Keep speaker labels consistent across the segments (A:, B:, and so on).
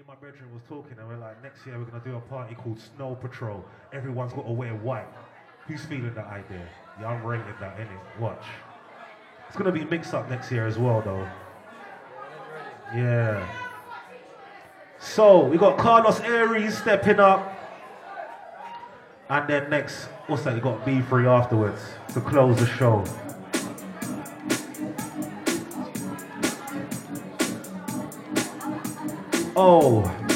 A: and my brethren was talking and we're like, next year we're gonna do a party called Snow Patrol. Everyone's got to wear white. Who's feeling that idea? Yeah, I'm rating that, innit? Watch. It's gonna be mixed up next year as well though. Yeah. So we got Carlos Aries stepping up. And then next, what's that? You got B3 afterwards to close the show. Oh,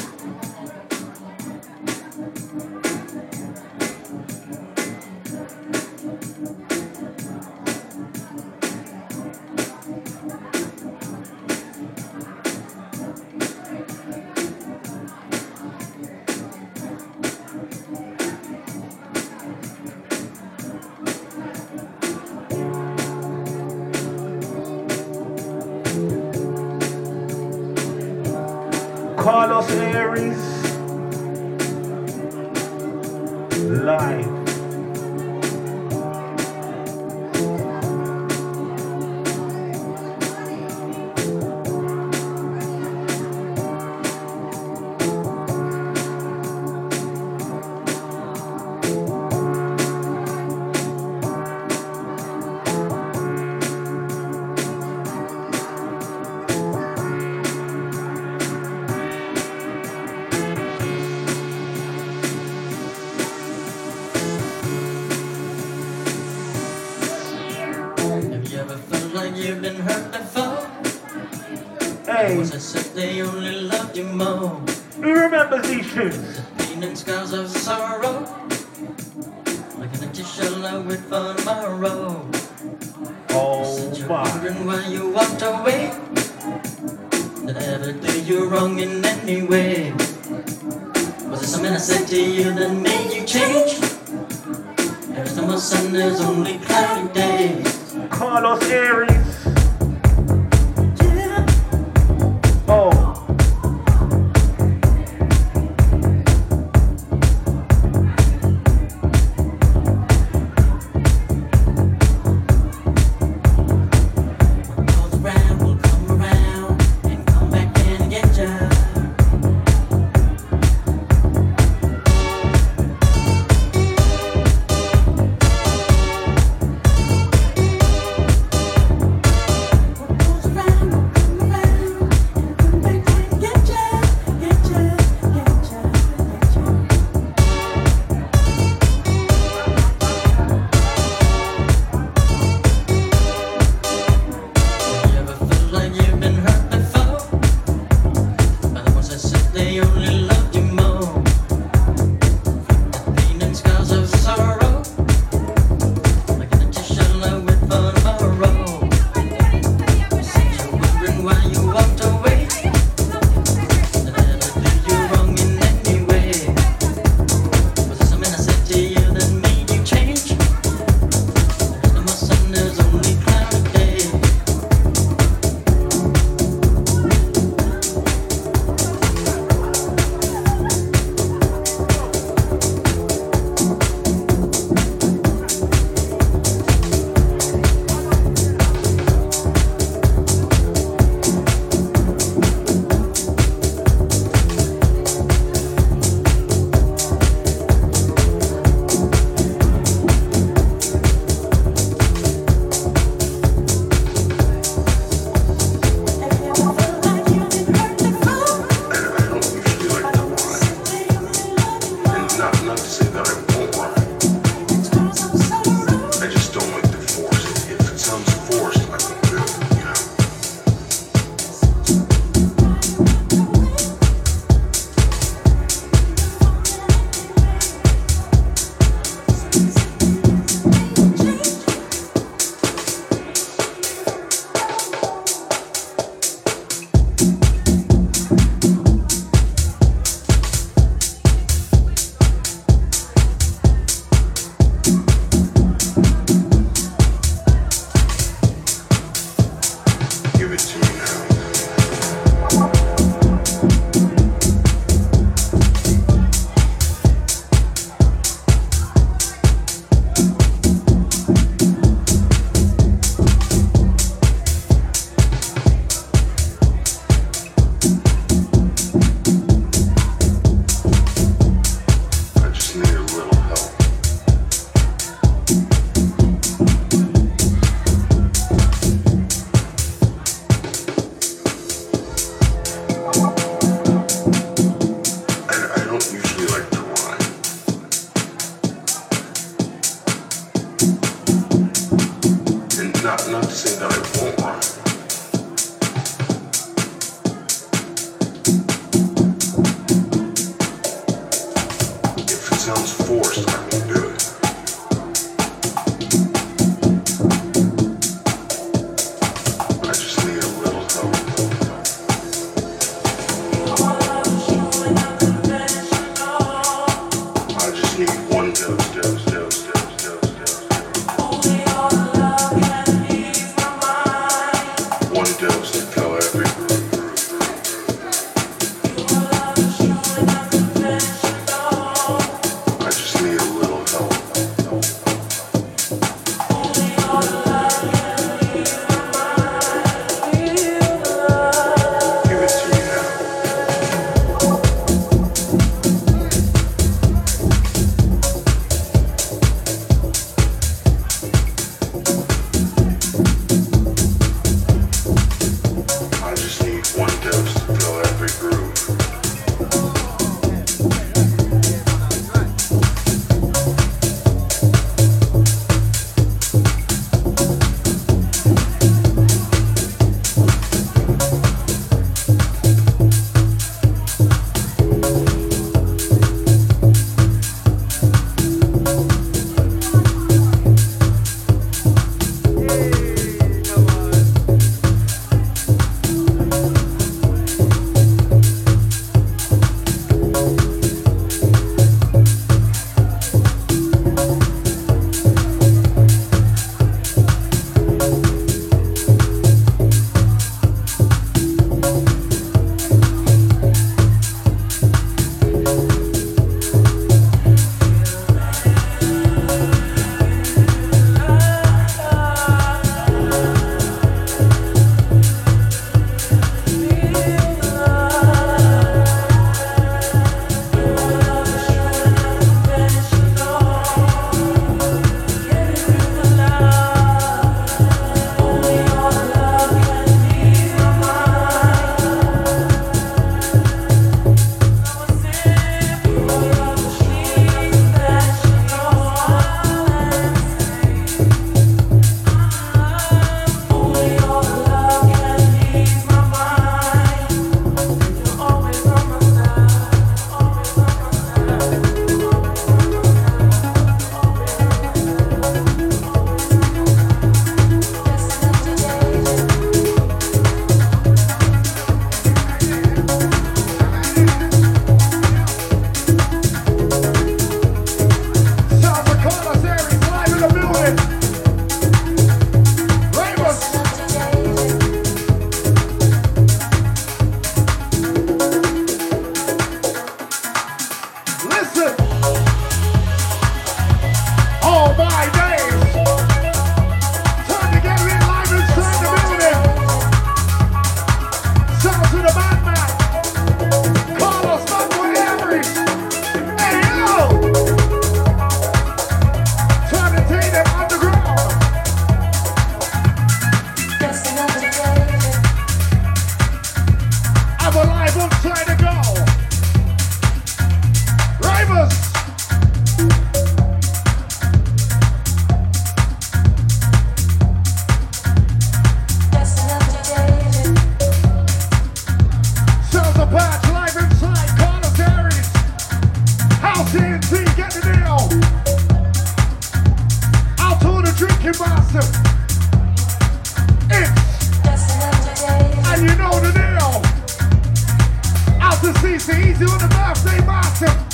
B: CC, easy on the birthday master. You,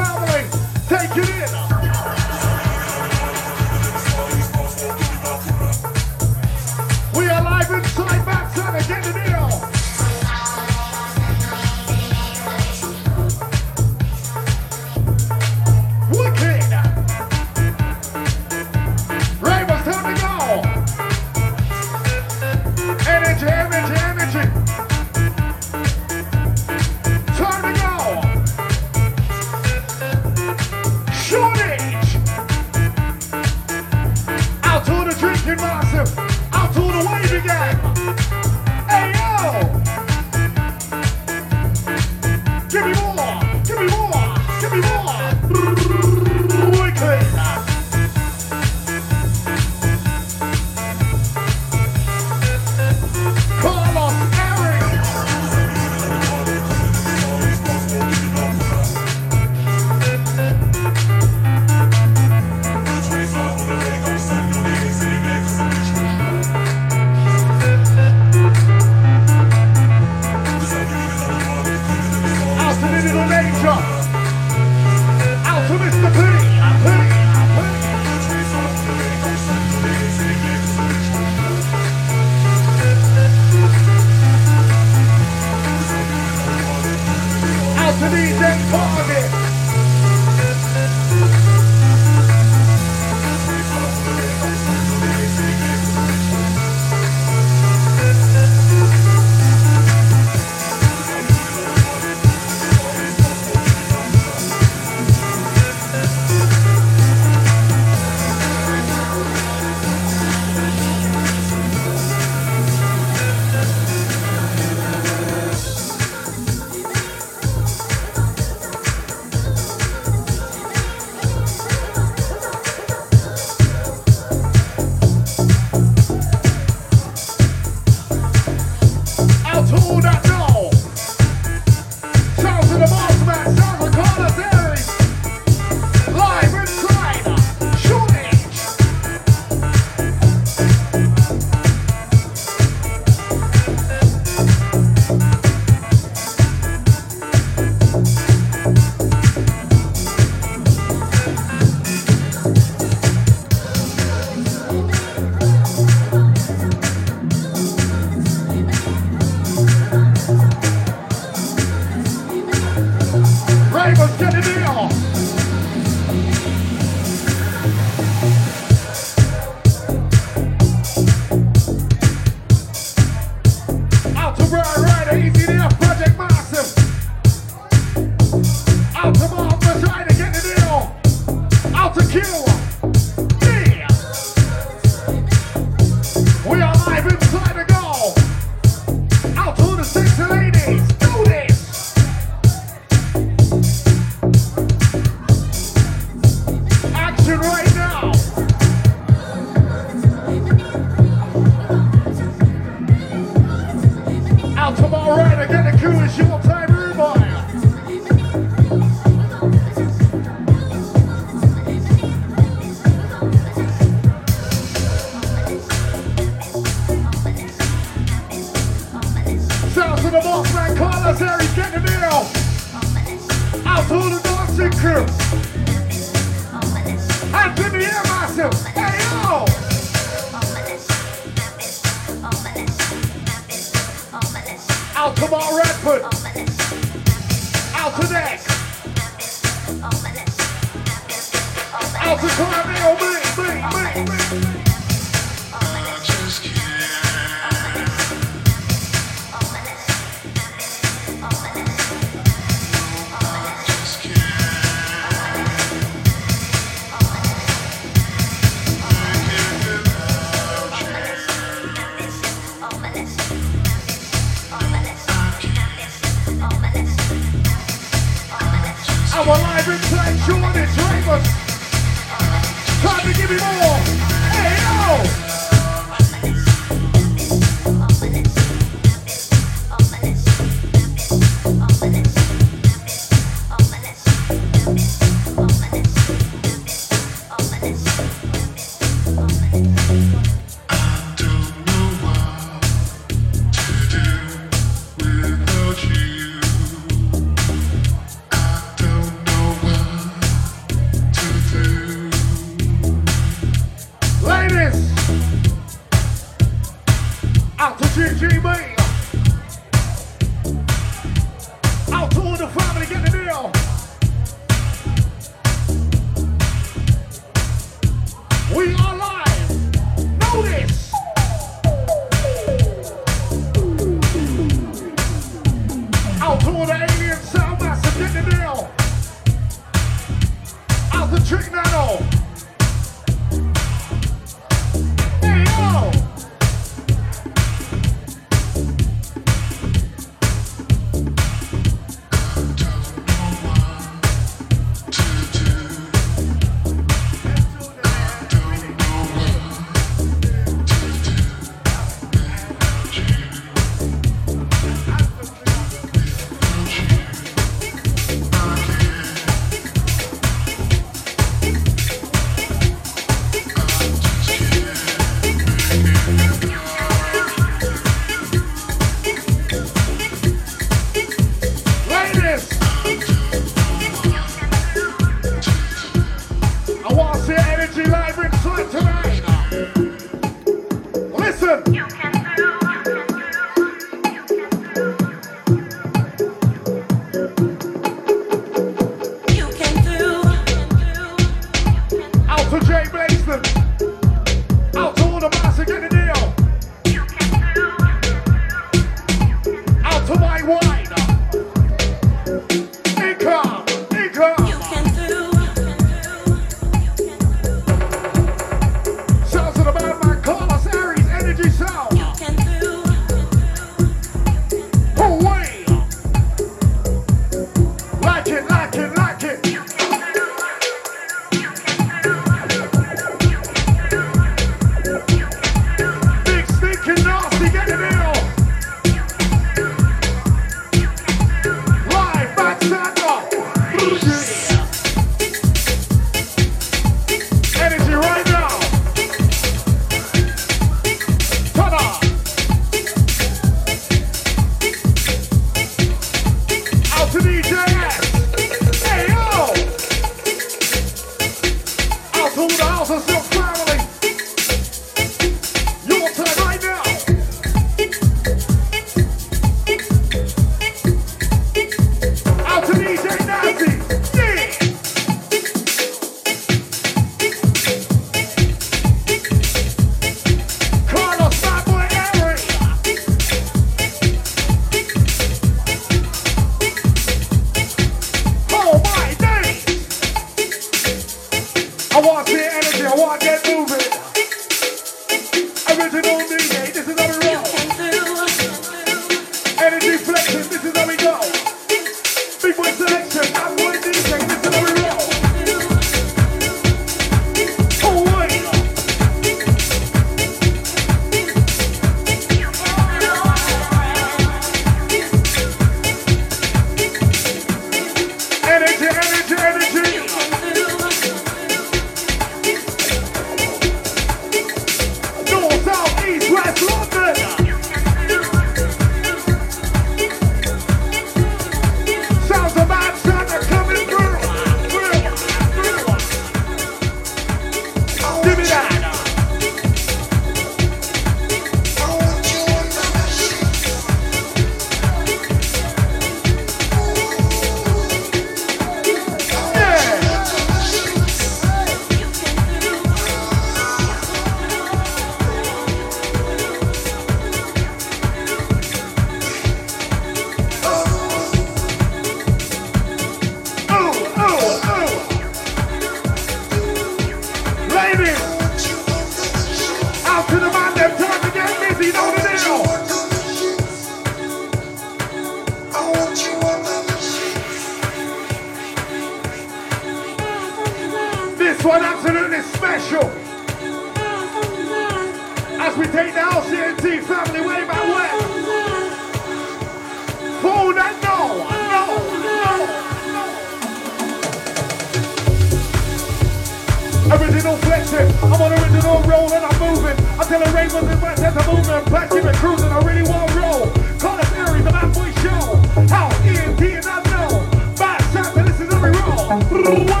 B: Original flexing. I'm on original roll and I'm moving. I tell the ravens and rats there's a movement. Black keep it cruising. I really want to roll. Call the theory, the bad boy show. How EMT, and I know. Bad and this is every roll.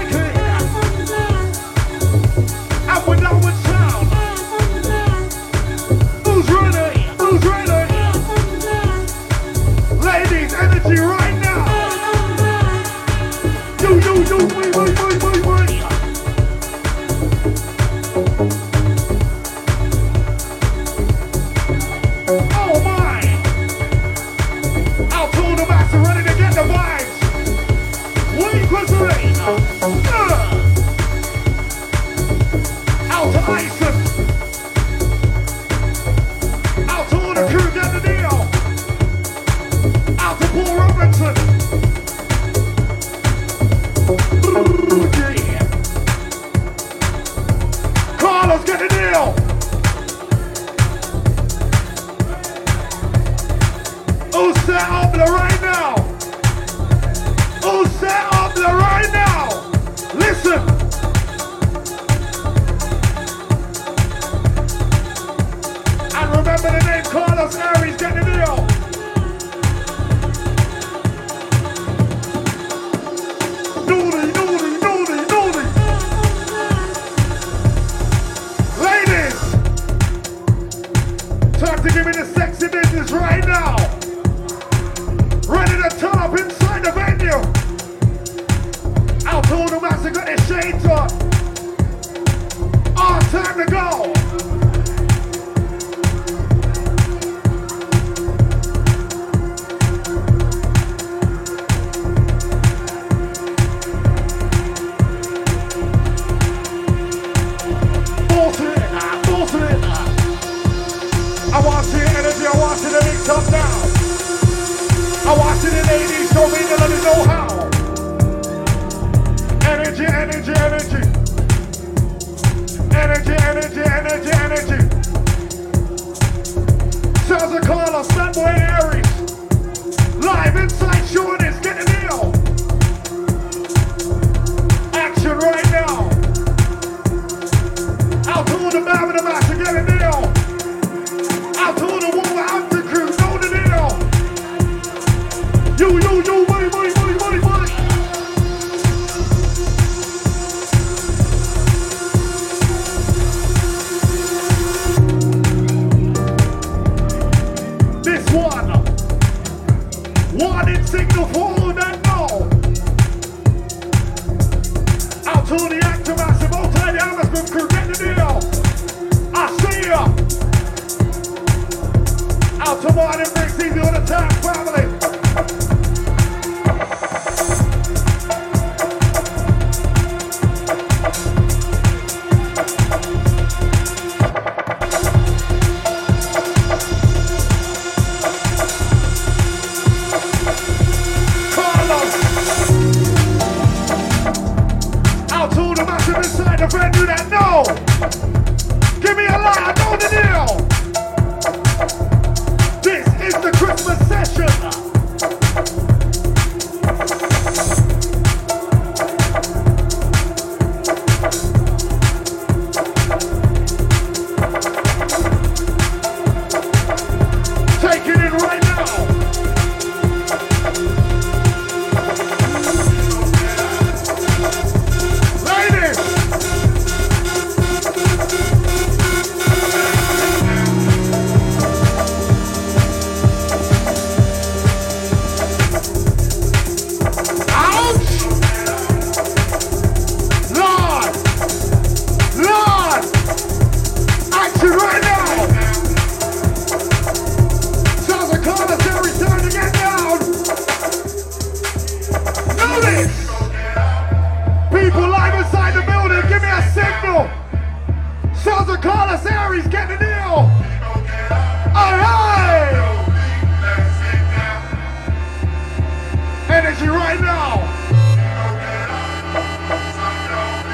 B: right now.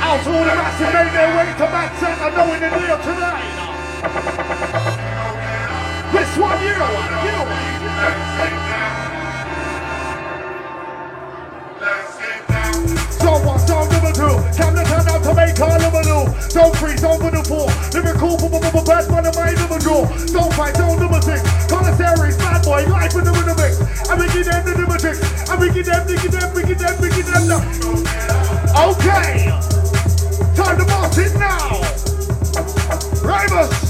B: Out to all the rats who made their way to Manchester, I know in the deal tonight. This one, you, you. Time to turn out to make our Jamaica, Liverpool. Don't freeze, don't put the four. cool boom, the best one of my number two. Don't fight, don't number six. Commissary, bad boy, life in the middle mix. And we get them the number six. And we get them, we them, we them, we get them. Okay. Time to march it now. Ravers.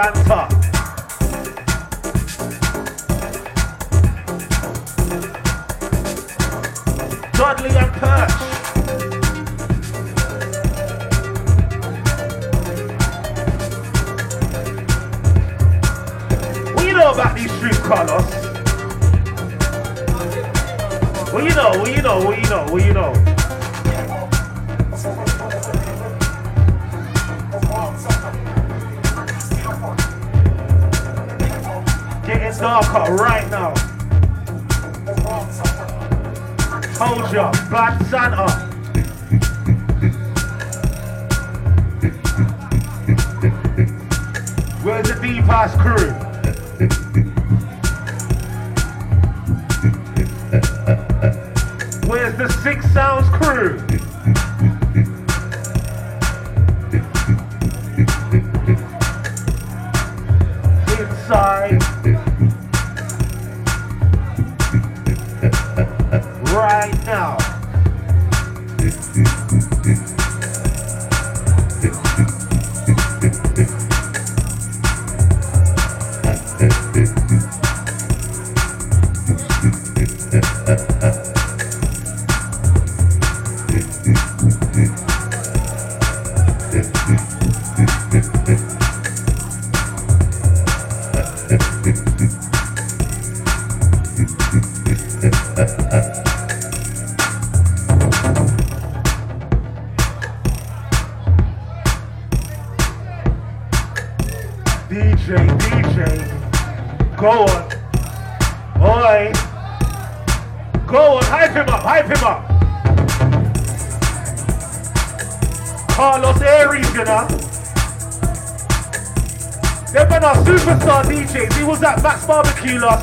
B: time.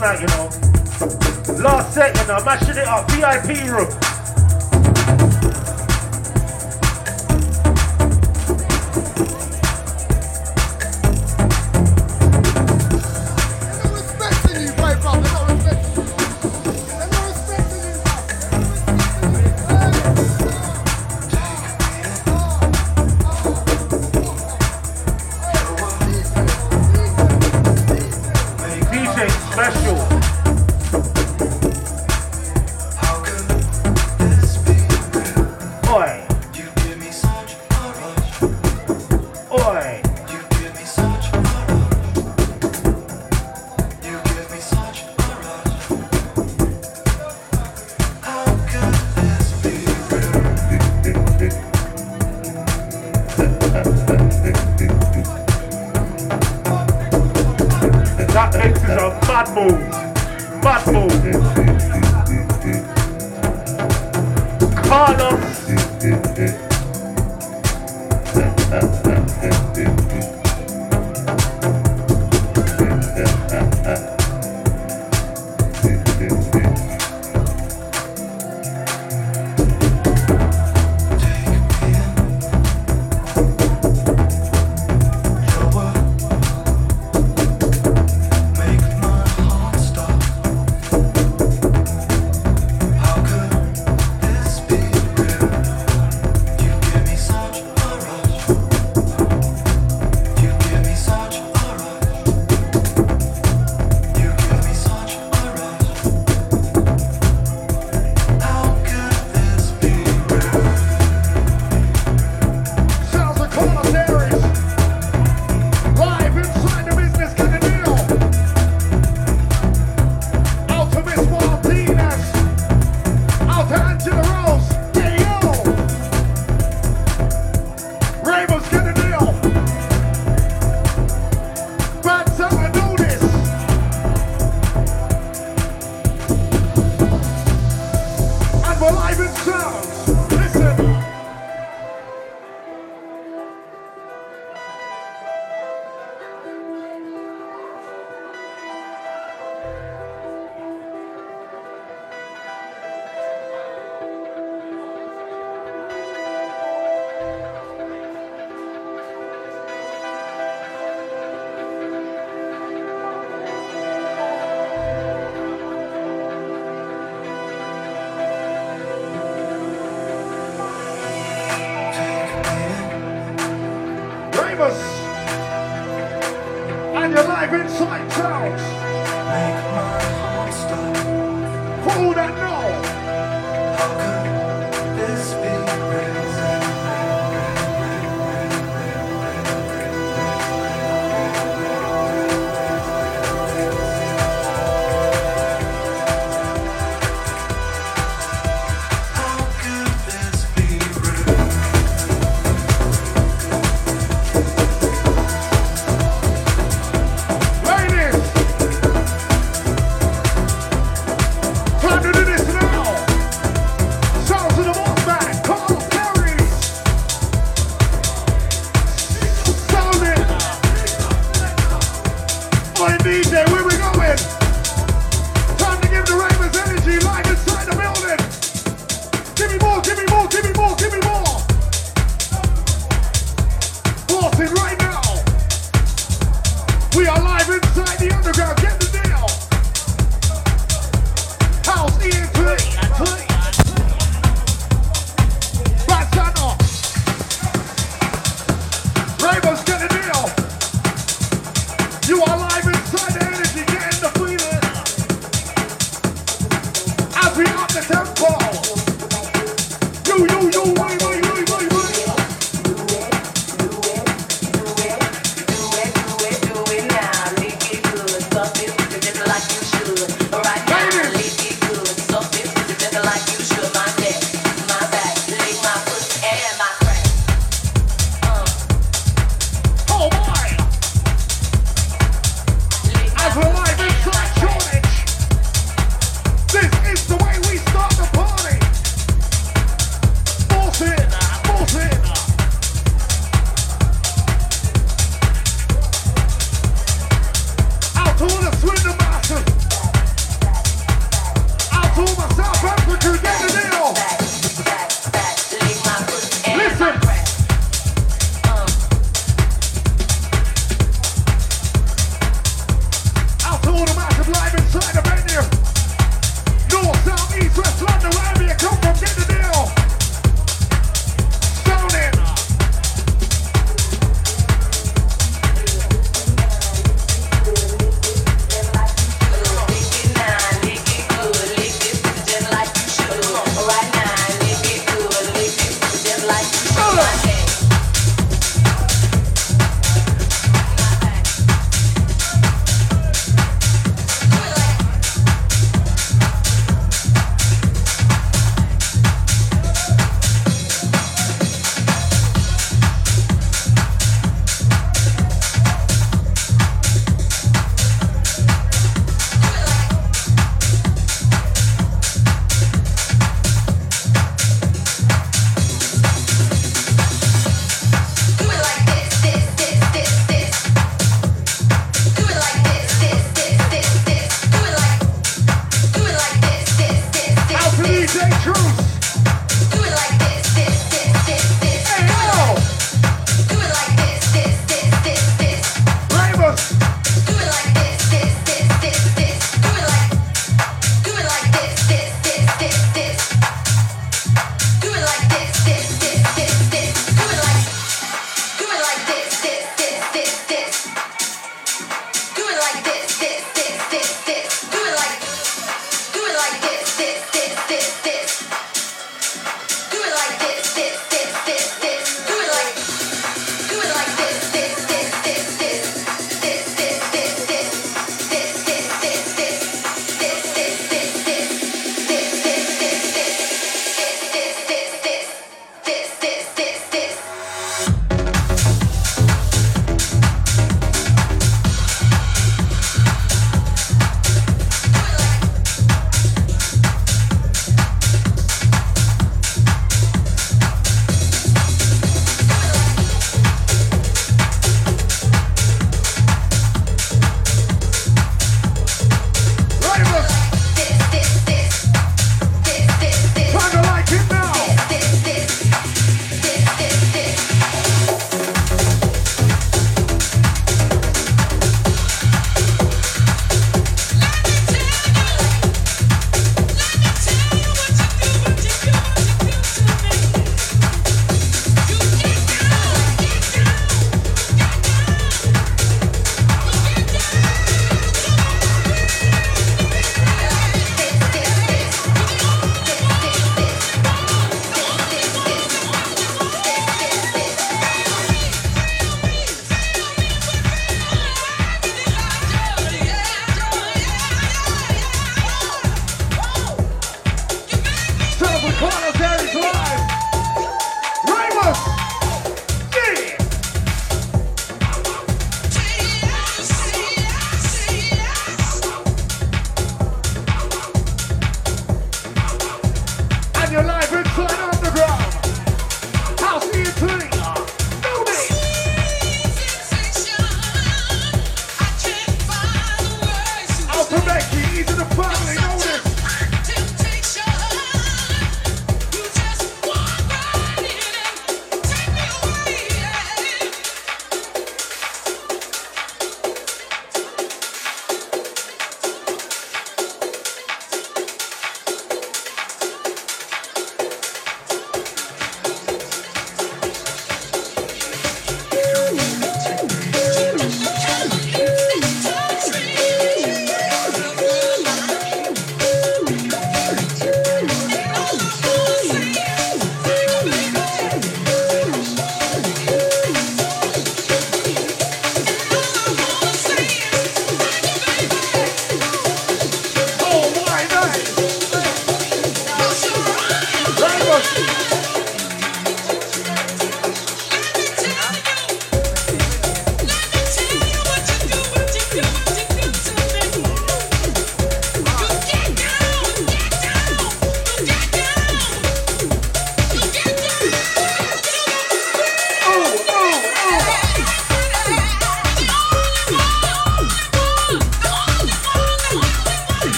C: night, you
D: know. Last set, you know, I'm it up. VIP room.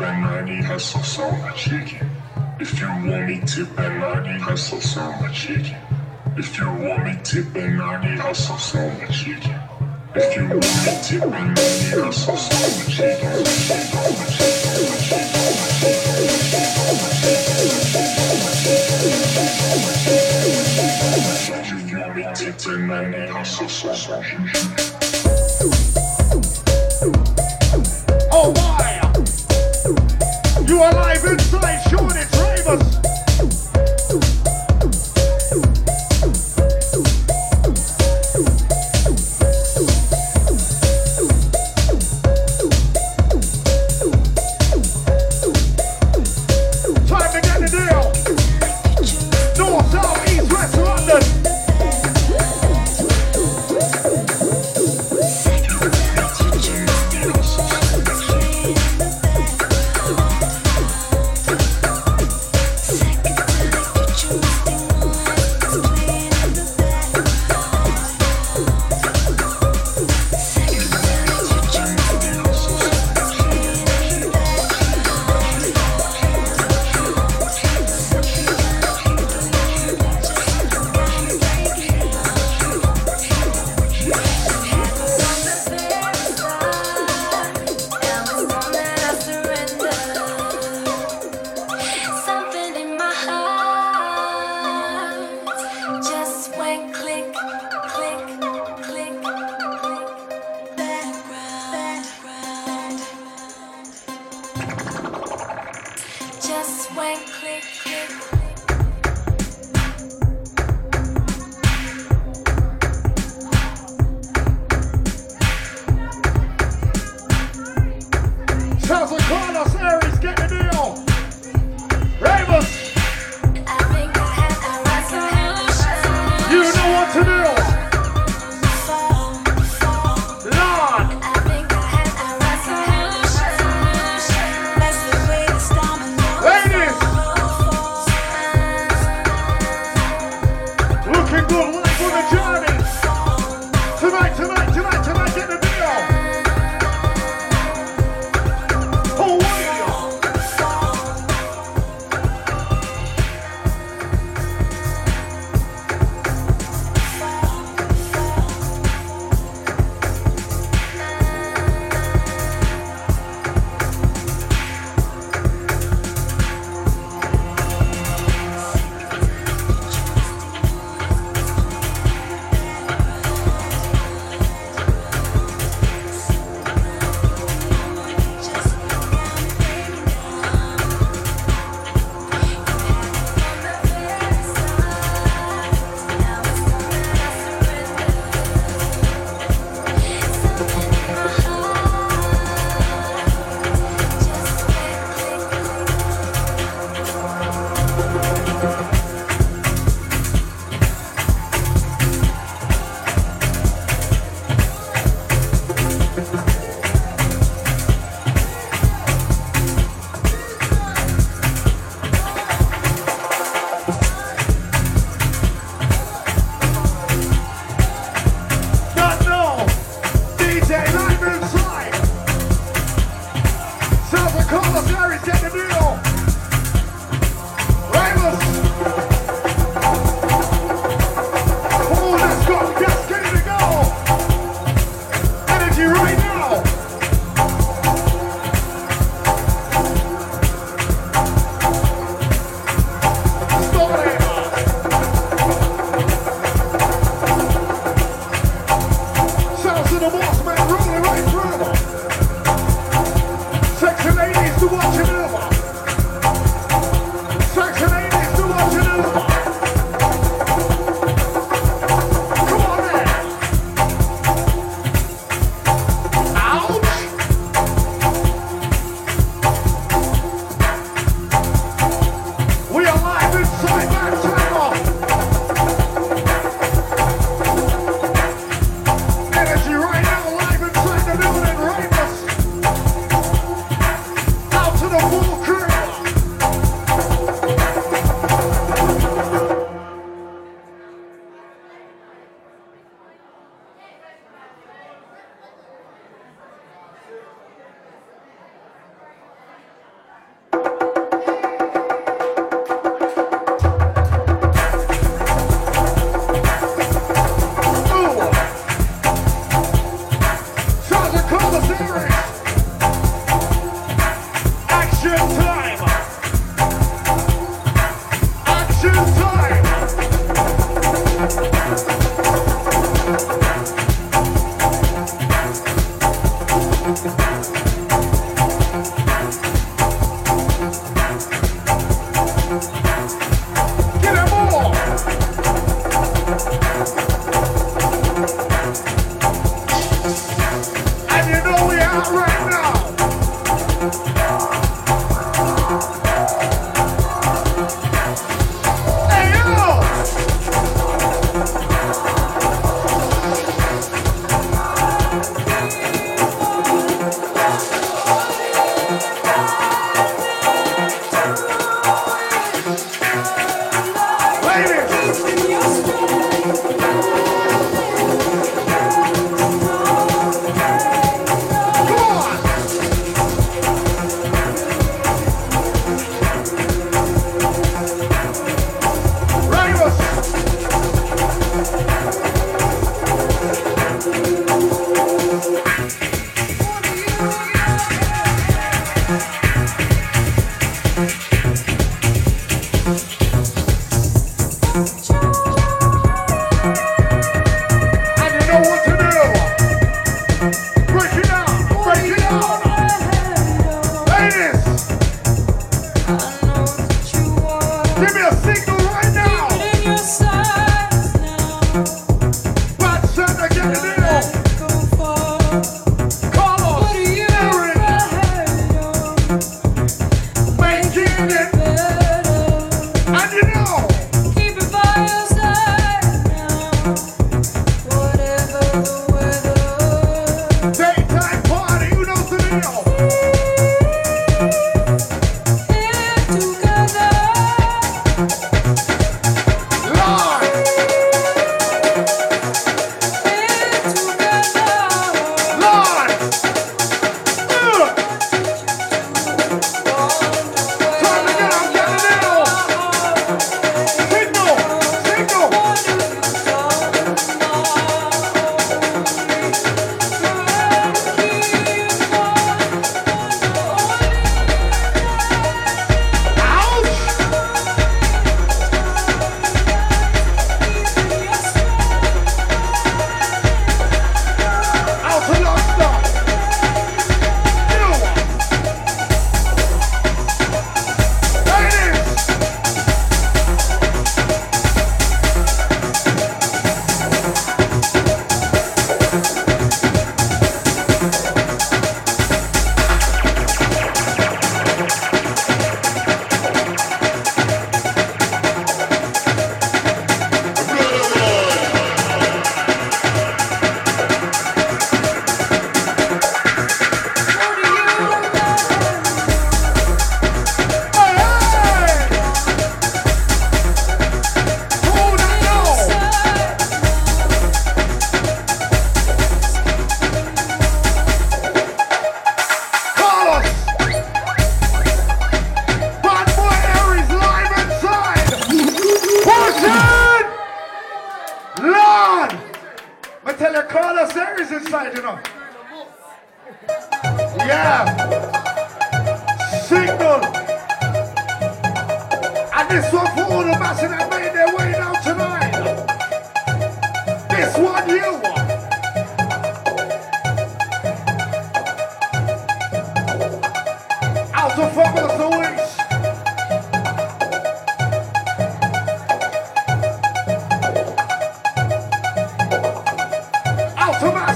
E: banani hustle so much chicken. If you want me to banani hustle so much chicken. If you want me to banani hustle so much chicken. If you want me to banani hustle so much chicken. If you want me to banani hustle so much chicken.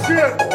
B: Out